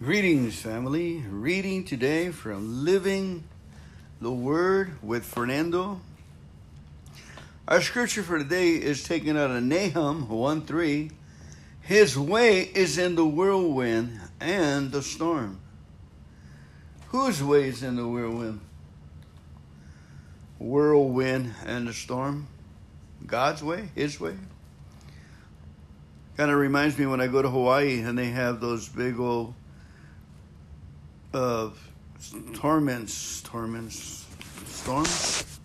Greetings, family. Reading today from Living the Word with Fernando. Our scripture for today is taken out of Nahum 1 3. His way is in the whirlwind and the storm. Whose way is in the whirlwind? Whirlwind and the storm. God's way, His way. Kind of reminds me when I go to Hawaii and they have those big old of torments, torments, storms,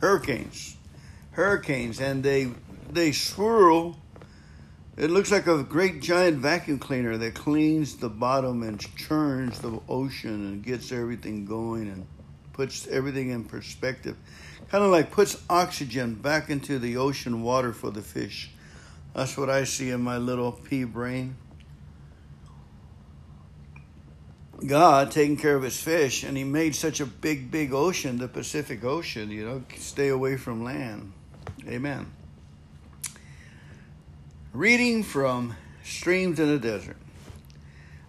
hurricanes, hurricanes, and they they swirl. It looks like a great giant vacuum cleaner that cleans the bottom and churns the ocean and gets everything going and puts everything in perspective. Kind of like puts oxygen back into the ocean water for the fish. That's what I see in my little pea brain. God taking care of his fish, and he made such a big, big ocean, the Pacific Ocean, you know, stay away from land. Amen. Reading from Streams in the Desert.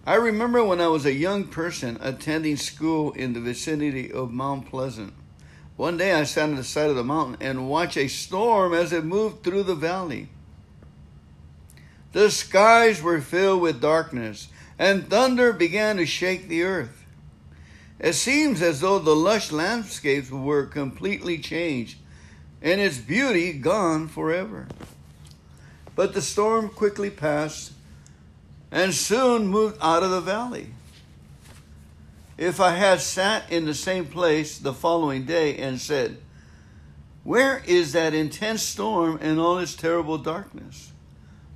I remember when I was a young person attending school in the vicinity of Mount Pleasant. One day I sat on the side of the mountain and watched a storm as it moved through the valley. The skies were filled with darkness and thunder began to shake the earth. It seems as though the lush landscapes were completely changed and its beauty gone forever. But the storm quickly passed and soon moved out of the valley. If I had sat in the same place the following day and said, Where is that intense storm and all its terrible darkness?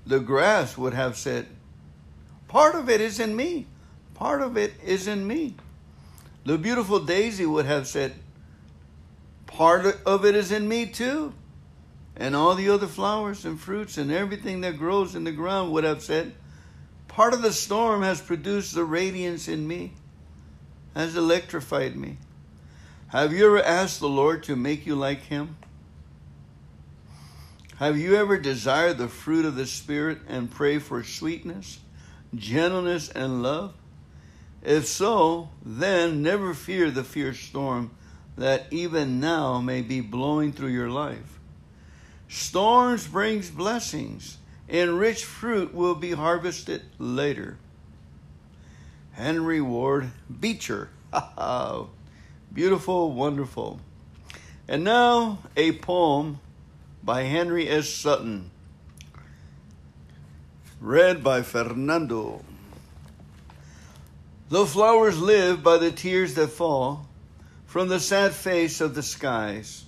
The grass would have said, Part of it is in me. Part of it is in me. The beautiful Daisy would have said, Part of it is in me too. And all the other flowers and fruits and everything that grows in the ground would have said, Part of the storm has produced the radiance in me, has electrified me. Have you ever asked the Lord to make you like Him? Have you ever desired the fruit of the Spirit and pray for sweetness? Gentleness, and love? If so, then never fear the fierce storm that even now may be blowing through your life. Storms brings blessings, and rich fruit will be harvested later. Henry Ward Beecher. Beautiful, wonderful. And now a poem by Henry S. Sutton read by Fernando. The flowers live by the tears that fall from the sad face of the skies,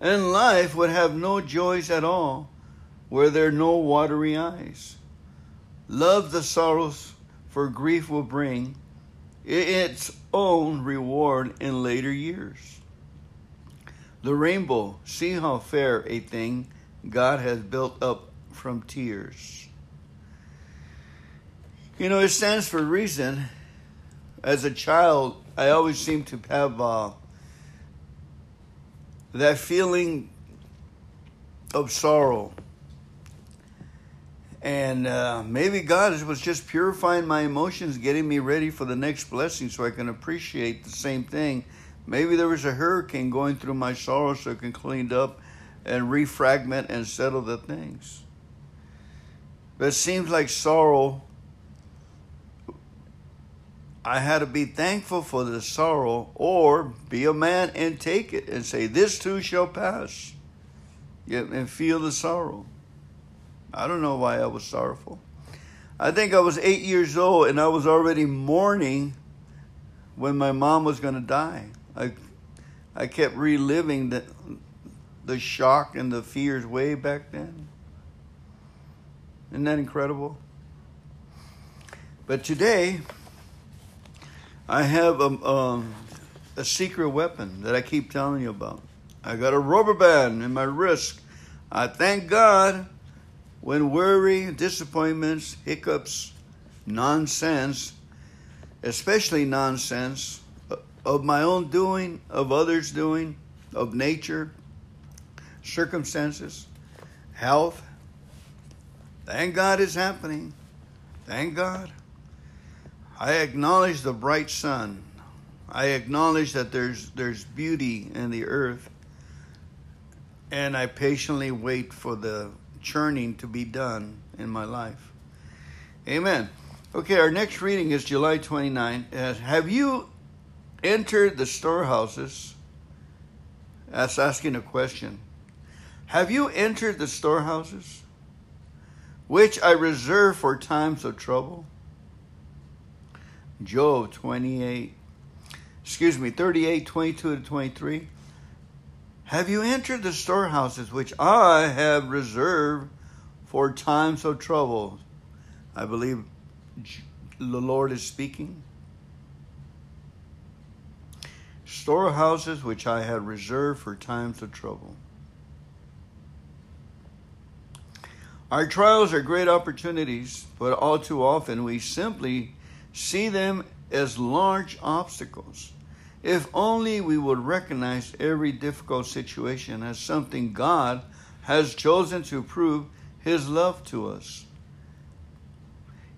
and life would have no joys at all were there no watery eyes. Love the sorrows for grief will bring its own reward in later years. The rainbow, see how fair a thing God has built up from tears. You know, it stands for reason. As a child, I always seem to have uh, that feeling of sorrow. And uh, maybe God was just purifying my emotions, getting me ready for the next blessing so I can appreciate the same thing. Maybe there was a hurricane going through my sorrow so it can clean up and refragment and settle the things. But it seems like sorrow I had to be thankful for the sorrow or be a man and take it and say, This too shall pass. and feel the sorrow. I don't know why I was sorrowful. I think I was eight years old and I was already mourning when my mom was going to die. I, I kept reliving the, the shock and the fears way back then. Isn't that incredible? But today, I have a, um, a secret weapon that I keep telling you about. I got a rubber band in my wrist. I thank God when worry, disappointments, hiccups, nonsense, especially nonsense of my own doing, of others' doing, of nature, circumstances, health. Thank God it's happening. Thank God. I acknowledge the bright sun. I acknowledge that there's there's beauty in the earth. And I patiently wait for the churning to be done in my life. Amen. Okay, our next reading is July 29. Uh, have you entered the storehouses? That's asking a question. Have you entered the storehouses, which I reserve for times of trouble? Job 28, excuse me, 38, 22 to 23. Have you entered the storehouses which I have reserved for times of trouble? I believe the Lord is speaking. Storehouses which I have reserved for times of trouble. Our trials are great opportunities, but all too often we simply see them as large obstacles. If only we would recognize every difficult situation as something God has chosen to prove His love to us.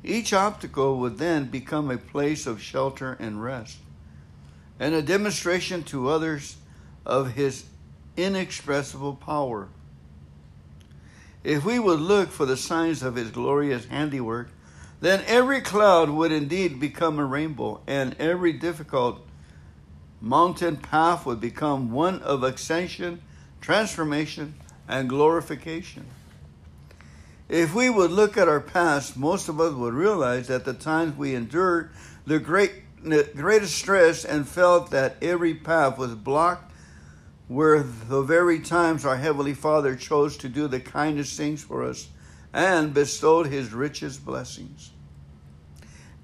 Each obstacle would then become a place of shelter and rest, and a demonstration to others of His inexpressible power. If we would look for the signs of His glorious handiwork, then every cloud would indeed become a rainbow, and every difficult mountain path would become one of ascension, transformation, and glorification. If we would look at our past, most of us would realize that the times we endured the great the greatest stress and felt that every path was blocked were the very times our Heavenly Father chose to do the kindest things for us and bestowed His richest blessings.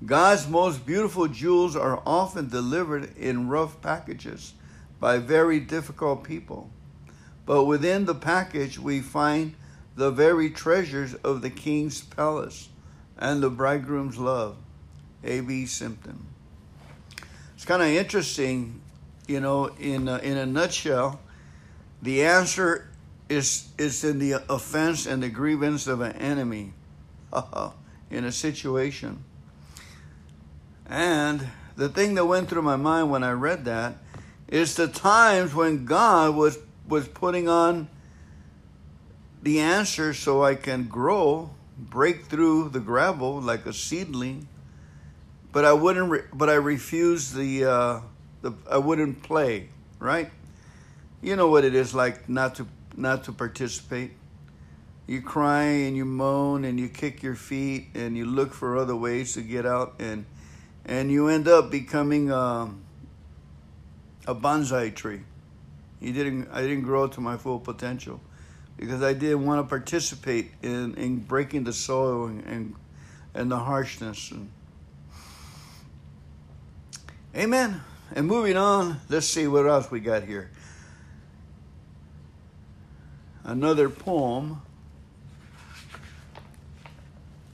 God's most beautiful jewels are often delivered in rough packages by very difficult people. But within the package, we find the very treasures of the king's palace and the bridegroom's love. A.B. Simpson. It's kind of interesting, you know, in a, in a nutshell, the answer is is in the offense and the grievance of an enemy in a situation. And the thing that went through my mind when I read that is the times when God was was putting on the answer so I can grow, break through the gravel like a seedling. But I wouldn't. Re- but I refused the. Uh, the I wouldn't play. Right. You know what it is like not to not to participate. You cry and you moan and you kick your feet and you look for other ways to get out and and you end up becoming um, a bonsai tree. You didn't. I didn't grow to my full potential because I didn't want to participate in, in breaking the soil and, and, and the harshness. And, amen. And moving on, let's see what else we got here. Another poem.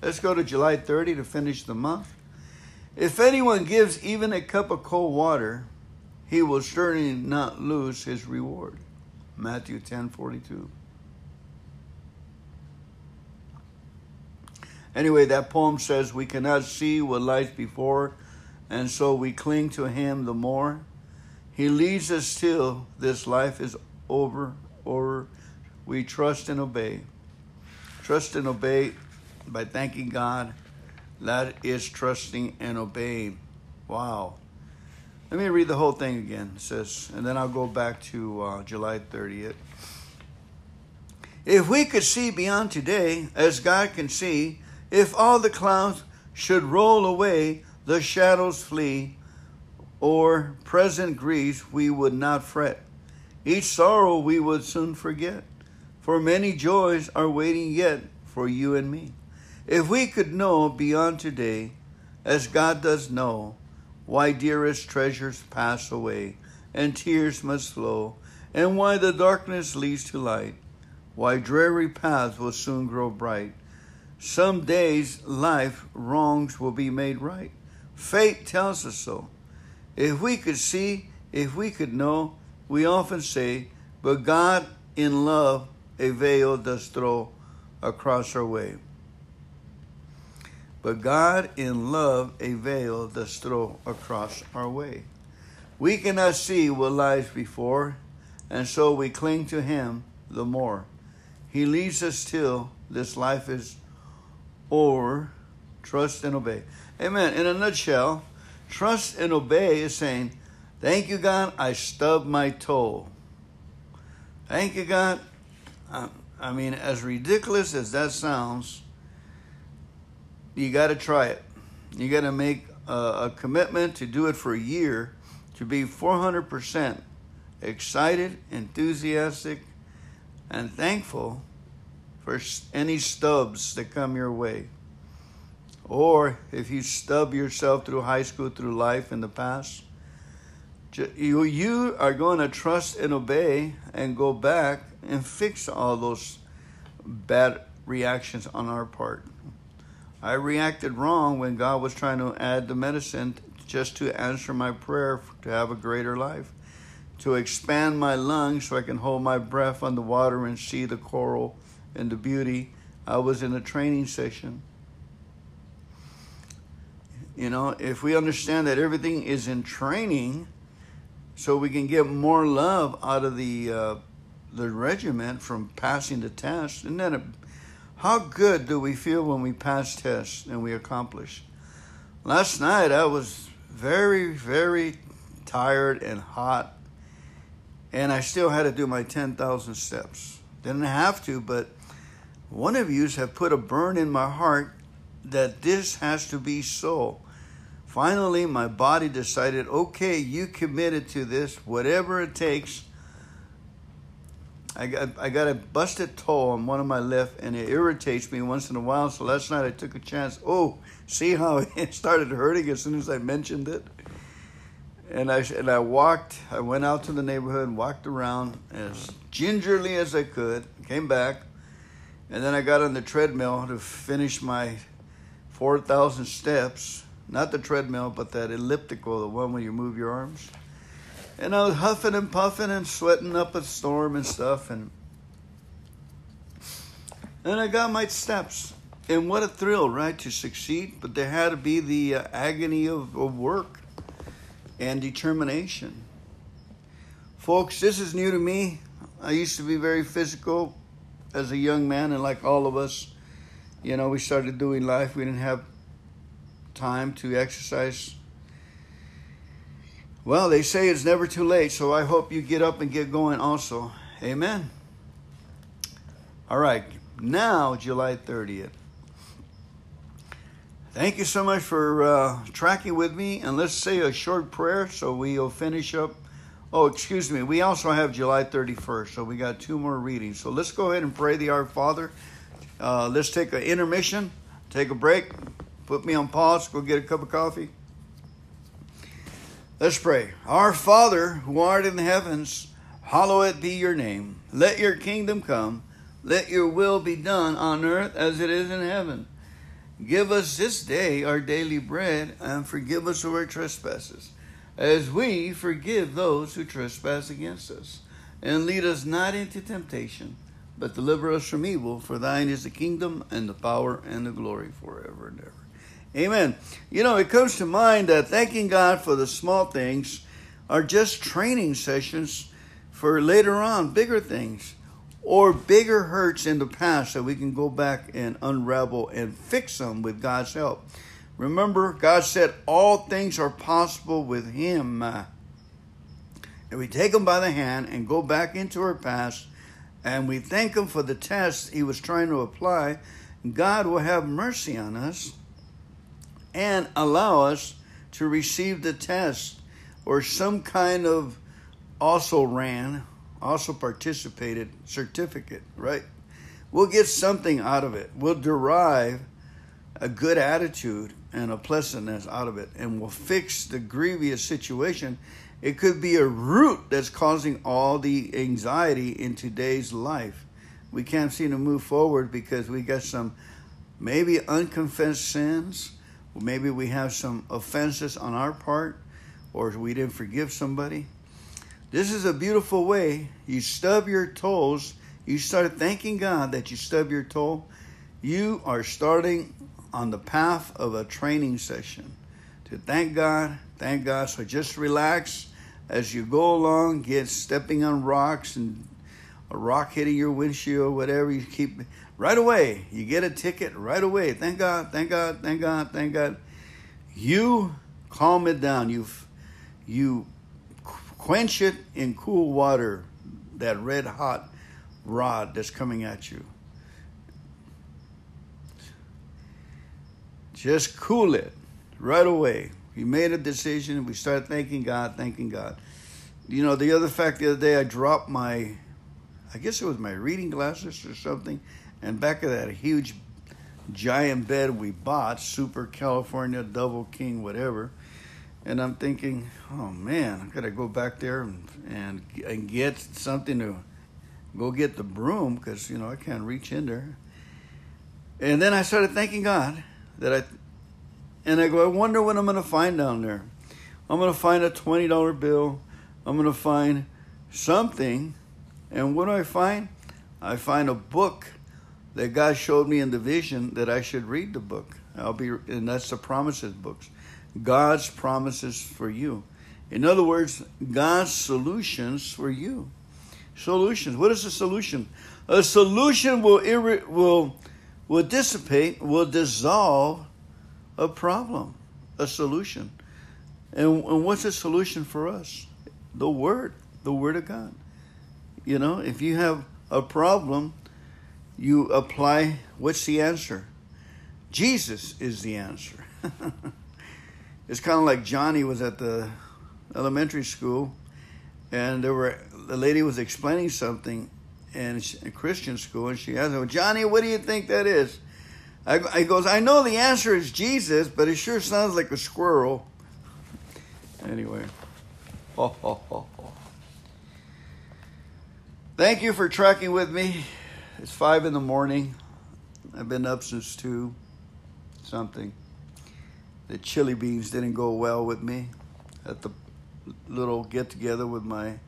Let's go to July 30 to finish the month. If anyone gives even a cup of cold water, he will certainly not lose his reward. Matthew 10 42. Anyway, that poem says, We cannot see what lies before, and so we cling to Him the more. He leads us till this life is over, or we trust and obey. Trust and obey by thanking God. That is trusting and obeying. Wow. Let me read the whole thing again. Says, and then I'll go back to uh, July 30th. If we could see beyond today as God can see, if all the clouds should roll away, the shadows flee, or present griefs we would not fret. Each sorrow we would soon forget, for many joys are waiting yet for you and me. If we could know beyond today, as God does know, why dearest treasures pass away, and tears must flow, and why the darkness leads to light, why dreary paths will soon grow bright, some days life wrongs will be made right. Fate tells us so. If we could see, if we could know, we often say, but God in love a veil does throw across our way. but God in love a veil does throw across our way. We cannot see what lies before, and so we cling to Him the more. He leads us till this life is over. Trust and obey. Amen. In a nutshell, trust and obey is saying, Thank you, God, I stubbed my toe. Thank you, God. I mean, as ridiculous as that sounds, you got to try it. You got to make a, a, commitment to do it for a year, to be 400% excited, enthusiastic, and thankful for any stubs that come your way. Or if you stub yourself through high school, through life in the past, you, you are going to trust and obey and go back and fix all those bad reactions on our part. I reacted wrong when God was trying to add the medicine just to answer my prayer to have a greater life, to expand my lungs so I can hold my breath on the water and see the coral and the beauty. I was in a training session. You know, if we understand that everything is in training, so we can get more love out of the uh, the regiment from passing the test, and then how good do we feel when we pass tests and we accomplish? Last night I was very, very tired and hot, and I still had to do my 10,000 steps. Didn't have to, but one of yous have put a burn in my heart that this has to be so. Finally, my body decided, okay, you committed to this, whatever it takes I got I got a busted toe on one of my left, and it irritates me once in a while. So last night I took a chance. Oh, see how it started hurting as soon as I mentioned it. And I and I walked. I went out to the neighborhood and walked around as gingerly as I could. Came back, and then I got on the treadmill to finish my four thousand steps. Not the treadmill, but that elliptical, the one where you move your arms and I was huffing and puffing and sweating up a storm and stuff, and then I got my steps. And what a thrill, right, to succeed. But there had to be the uh, agony of, of work and determination. Folks, this is new to me. I used to be very physical as a young man, and like all of us, you know, we started doing life. We didn't have time to exercise well, they say it's never too late, so I hope you get up and get going also. Amen. All right, now July 30th. Thank you so much for uh, tracking with me, and let's say a short prayer so we'll finish up. Oh, excuse me, we also have July 31st, so we got two more readings. So let's go ahead and pray the Our Father. Uh, let's take an intermission, take a break, put me on pause, go get a cup of coffee. Let's pray. Our Father, who art in the heavens, hallowed be your name. Let your kingdom come. Let your will be done on earth as it is in heaven. Give us this day our daily bread, and forgive us our trespasses, as we forgive those who trespass against us. And lead us not into temptation, but deliver us from evil. For thine is the kingdom, and the power, and the glory forever and ever. Amen. You know, it comes to mind that thanking God for the small things are just training sessions for later on bigger things or bigger hurts in the past that we can go back and unravel and fix them with God's help. Remember, God said all things are possible with Him. And we take Him by the hand and go back into our past and we thank Him for the test He was trying to apply. God will have mercy on us and allow us to receive the test or some kind of also ran, also participated certificate, right? We'll get something out of it. We'll derive a good attitude and a pleasantness out of it, and we'll fix the grievous situation. It could be a root that's causing all the anxiety in today's life. We can't seem to move forward because we got some maybe unconfessed sins maybe we have some offenses on our part or we didn't forgive somebody. This is a beautiful way. You stub your toes. You start thanking God that you stub your toe. You are starting on the path of a training session. To thank God, thank God. So just relax as you go along, get stepping on rocks and a rock hitting your windshield, whatever. You keep right away. You get a ticket right away. Thank God, thank God, thank God, thank God. You calm it down. You you quench it in cool water. That red hot rod that's coming at you. Just cool it right away. We made a decision. We started thanking God, thanking God. You know, the other fact the other day, I dropped my, I guess it was my reading glasses or something, and back of that huge giant bed we bought, Super California, Double King, whatever. And I'm thinking, oh man, I gotta go back there and, and, and get something to go get the broom because, you know, I can't reach in there. And then I started thanking God that I, and I go, I wonder what I'm to find down there. I'm to find a $20 bill. I'm to find something. And what do I find? I find a book that God showed me in the vision that I should read the book. I'll be, and that's the promises books. God's promises for you. In other words, God's solutions for you. Solutions. What is a solution? A solution will irri- will will dissipate, will dissolve a problem, a solution. And, and what's a solution for us? The Word, the Word of God. You know, if you have a problem, you apply what's the answer? Jesus is the answer. it's kind of like Johnny was at the elementary school and there were the lady was explaining something in a Christian school, and she asked him, Johnny, what do you think that is? I, I goes, I know the answer is Jesus, but it sure sounds like a squirrel. Anyway. Oh, oh, oh, oh. Thank you for tracking with me. It's five in the morning. I've been up since two something. The chili beans didn't go well with me at the little get together with my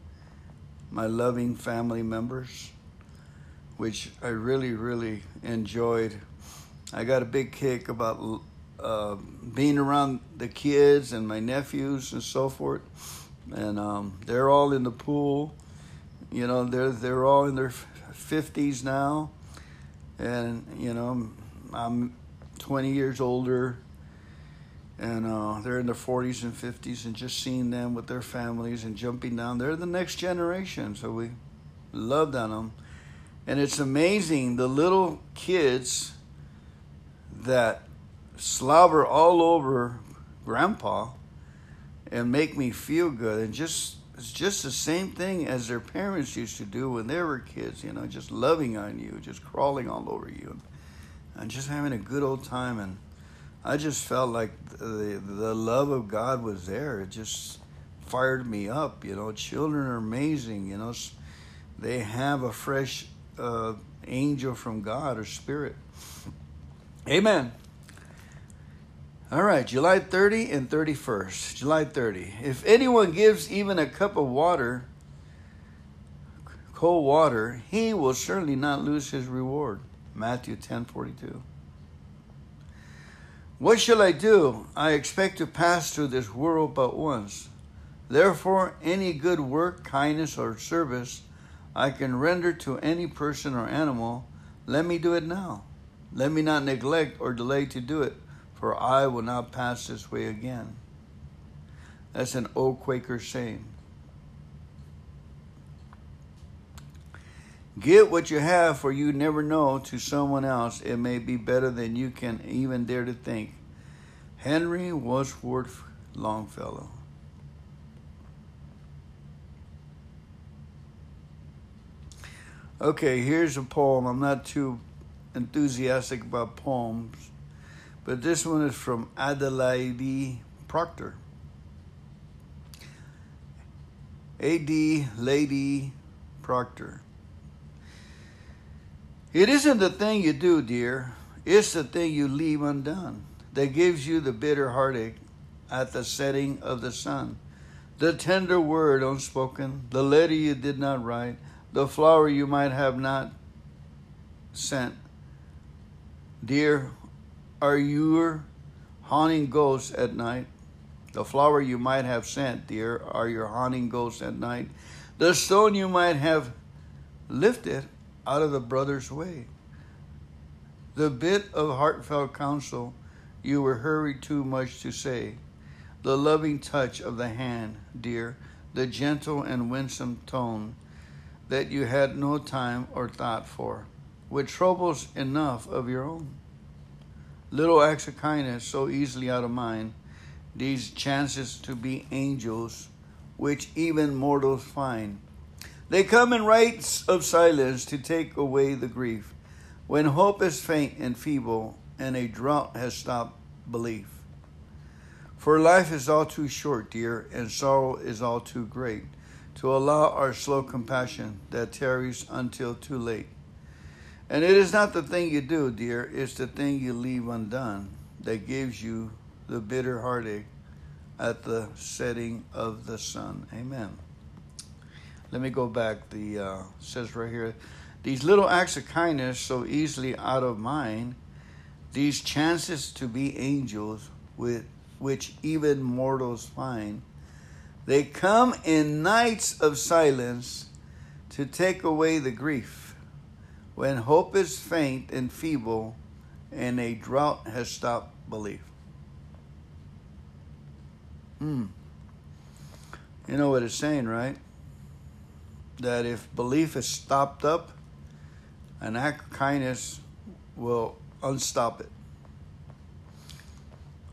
my loving family members which I really, really enjoyed. I got a big kick about uh, being around the kids and my nephews and so forth, and um, they're all in the pool. You know, they're they're all in their fifties now, and you know, I'm 20 years older, and uh, they're in their 40s and 50s, and just seeing them with their families and jumping down, they're the next generation. So we love them. And it's amazing the little kids that slobber all over grandpa and make me feel good and just it's just the same thing as their parents used to do when they were kids, you know, just loving on you, just crawling all over you and just having a good old time and I just felt like the the love of God was there. It just fired me up, you know. Children are amazing, you know. They have a fresh uh, angel from God or spirit. Amen. All right, July 30 and 31st. July 30. If anyone gives even a cup of water, cold water, he will certainly not lose his reward. Matthew 10 42. What shall I do? I expect to pass through this world but once. Therefore, any good work, kindness, or service I can render to any person or animal, let me do it now. Let me not neglect or delay to do it, for I will not pass this way again. That's an old Quaker saying. Get what you have, for you never know to someone else. It may be better than you can even dare to think. Henry Wadsworth Longfellow. Okay, here's a poem. I'm not too enthusiastic about poems, but this one is from Adelaide Procter. A.D. Lady Proctor. It isn't the thing you do, dear, it's the thing you leave undone that gives you the bitter heartache at the setting of the sun. The tender word unspoken, the letter you did not write, the flower you might have not sent. Dear, are your haunting ghosts at night? The flower you might have sent, dear, are your haunting ghosts at night. The stone you might have lifted out of the brother's way. The bit of heartfelt counsel you were hurried too much to say. The loving touch of the hand, dear, the gentle and winsome tone that you had no time or thought for, with troubles enough of your own. Little acts of kindness so easily out of mind these chances to be angels, which even mortals find. They come in rites of silence to take away the grief, when hope is faint and feeble, and a drought has stopped belief. For life is all too short, dear, and sorrow is all too great, to allow our slow compassion that tarries until too late. And it is not the thing you do, dear, it's the thing you leave undone that gives you the bitter heartache at the setting of the sun. Amen. Let me go back. The uh, says right here, these little acts of kindness so easily out of mind, these chances to be angels with which even mortals find, they come in nights of silence to take away the grief, when hope is faint and feeble, and a drought has stopped belief. Hmm. You know what it's saying, right? That if belief is stopped up, an act of kindness will unstop it.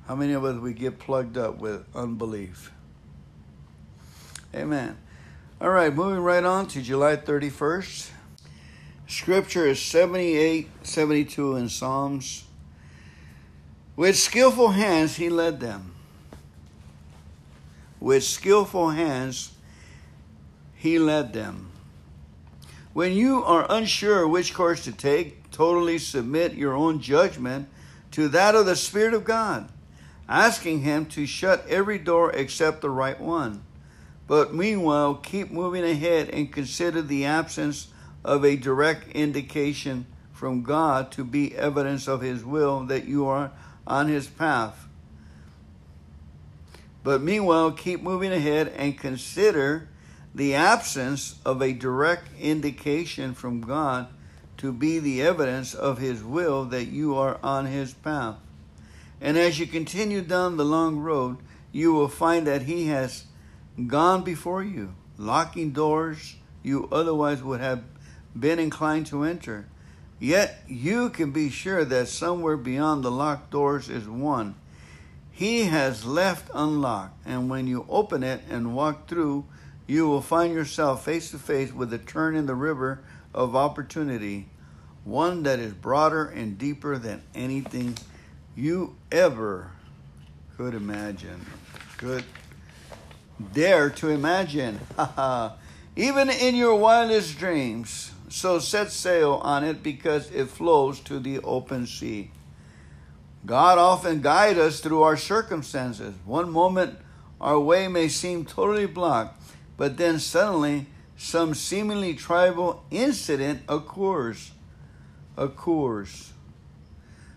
How many of us we get plugged up with unbelief? Amen. All right, moving right on to July 31st. Scripture is 78, 72 in Psalms. With skillful hands he led them with skillful hands, he led them. When you are unsure which course to take, totally submit your own judgment to that of the Spirit of God, asking Him to shut every door except the right one. But meanwhile, keep moving ahead and consider the absence of a direct indication from God to be evidence of His will that you are on His path. But meanwhile, keep moving ahead and consider the absence of a direct indication from God to be the evidence of His will that you are on His path. And as you continue down the long road, you will find that He has gone before you, locking doors you otherwise would have been inclined to enter. Yet you can be sure that somewhere beyond the locked doors is one he has left unlocked, and when you open it and walk through, you will find yourself face to face with a turn in the river of opportunity, one that is broader and deeper than anything you ever could imagine, could dare to imagine. Even in your wildest dreams. So set sail on it because it flows to the open sea. God often guides us through our circumstances. One moment our way may seem totally blocked, but then suddenly some seemingly trivial incident occurs. Occurs.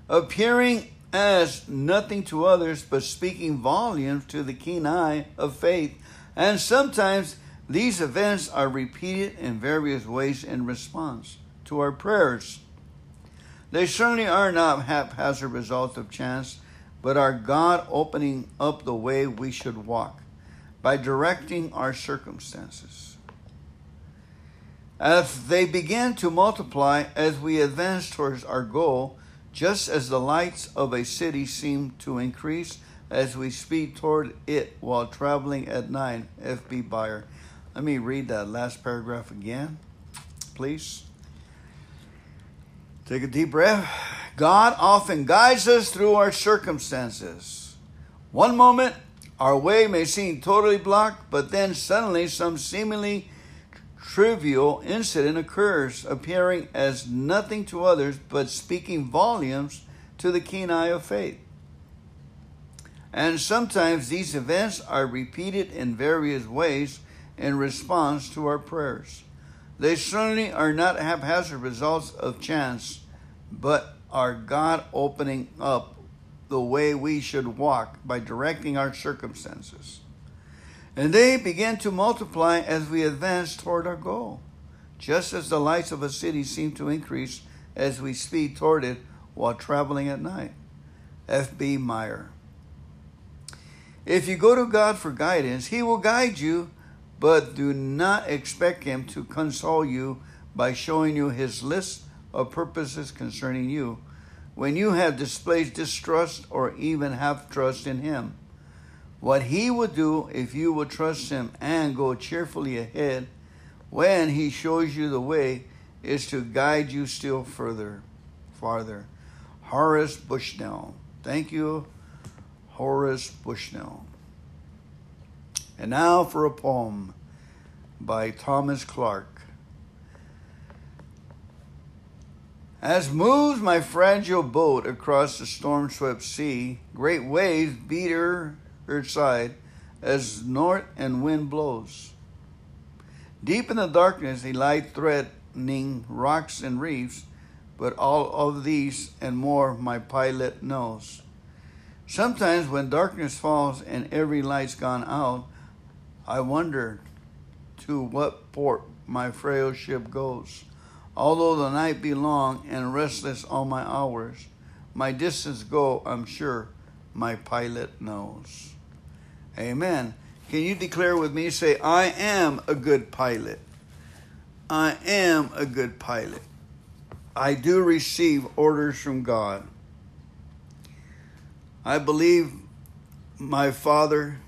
Appearing as nothing to others, but speaking volumes to the keen eye of faith. And sometimes these events are repeated in various ways in response to our prayers. They certainly are not haphazard results of chance, but are God opening up the way we should walk by directing our circumstances. As they begin to multiply as we advance towards our goal, just as the lights of a city seem to increase as we speed toward it while traveling at night. F.B. Meyer. Let me read that last paragraph again, please. Take a deep breath. God often guides us through our circumstances. One moment, our way may seem totally blocked, but then suddenly some seemingly trivial incident occurs, appearing as nothing to others but speaking volumes to the keen eye of faith. And sometimes these events are repeated in various ways in response to our prayers. They certainly are not haphazard results of chance, but are God opening up the way we should walk by directing our circumstances. And they begin to multiply as we advance toward our goal, just as the lights of a city seem to increase as we speed toward it while traveling at night. F.B. Meyer. If you go to God for guidance, He will guide you, but do not expect Him to console you by showing you His list of purposes concerning you when you have displayed distrust or even have trust in Him. What He will do if you will trust Him and go cheerfully ahead when He shows you the way is to guide you still further, farther. Horace Bushnell. Thank you, Horace Bushnell. And now for a poem by Thomas Clark. As moves my fragile boat across the storm swept sea, great waves beat her, her side as north and wind blows. Deep in the darkness, he lie threatening rocks and reefs but all of these and more my pilot knows. Sometimes when darkness falls and every light's gone out, I wonder to what port my frail ship goes. Although the night be long and restless all my hours, my distance go, I'm sure my pilot knows. Amen. Can you declare with me? Say, I am a good pilot. I am a good pilot. I do receive orders from God. I believe my Father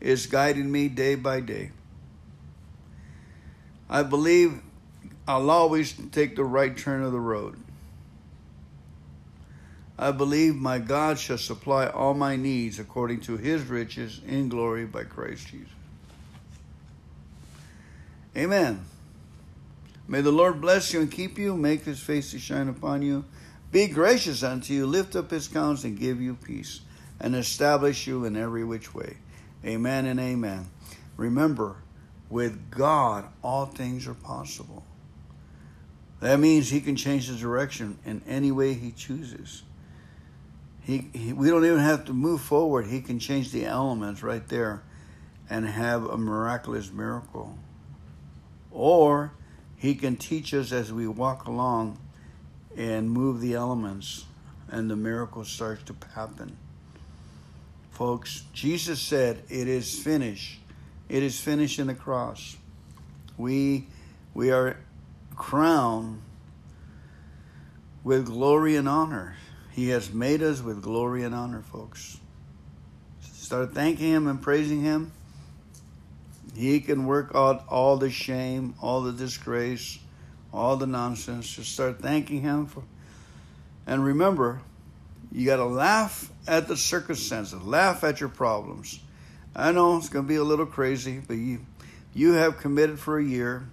is guiding me day by day. I believe I'll always take the right turn of the road. I believe my God shall supply all my needs according to his riches in glory by Christ Jesus. Amen. May the Lord bless you and keep you, make his face to shine upon you, be gracious unto you, lift up his countenance and give you peace, and establish you in every which way. Amen and amen. Remember, with God, all things are possible. That means he can change the direction in any way he chooses. He, he, we don't even have to move forward. He can change the elements right there and have a miraculous miracle. Or he can teach us as we walk along and move the elements, and the miracle starts to happen. Folks, Jesus said, It is finished. It is finished in the cross. We, we are crowned with glory and honor. He has made us with glory and honor, folks. Start thanking Him and praising Him he can work out all the shame, all the disgrace, all the nonsense. Just start thanking Him for. And remember, you got to laugh at the circumstances, laugh at your problems. I know it's going to be a little crazy, but you, you have committed for a year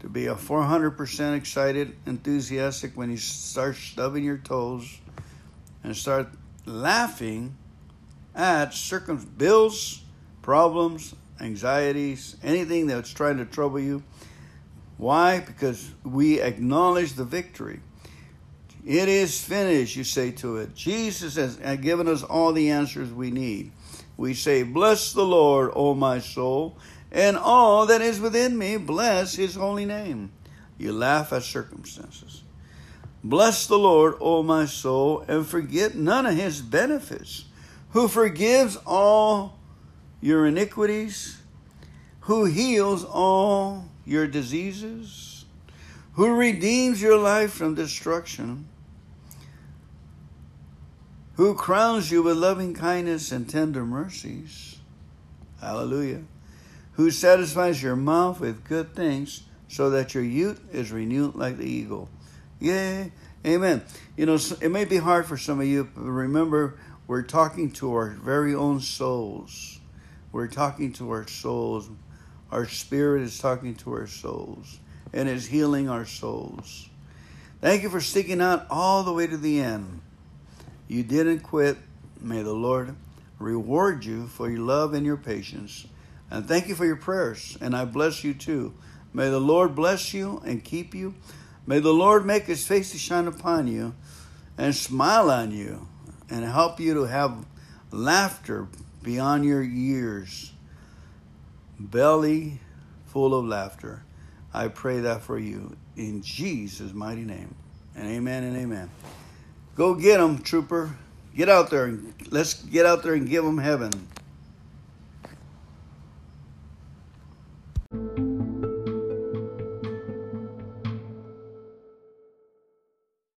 to be a 400% excited, enthusiastic when you start stubbing your toes and start laughing at circum bills, problems, anxieties, anything that's trying to trouble you. Why? Because we acknowledge the victory. It is finished, you say to it. Jesus has given us all the answers we need. We say, Bless the Lord, O my soul, and all that is within me, bless his holy name. You laugh at circumstances. Bless the Lord, O my soul, and forget none of his benefits, who forgives all your iniquities, who heals all your diseases, who redeems your life from destruction, who crowns you with loving kindness and tender mercies. Hallelujah. Who satisfies your mouth with good things so that your youth is renewed like the eagle. Yay. Amen. You know, it may be hard for some of you, but remember, we're talking to our very own souls. We're talking to our souls. Our spirit is talking to our souls and is healing our souls. Thank you for sticking out all the way to the end. You didn't quit. May the Lord reward you for your love and your patience. And thank you for your prayers. And I bless you too. May the Lord bless you and keep you. May the Lord make his face to shine upon you and smile on you and help you to have laughter beyond your years, belly full of laughter. I pray that for you in Jesus' mighty name. And amen and amen. Go get them, trooper. Get out there and let's get out there and give them heaven.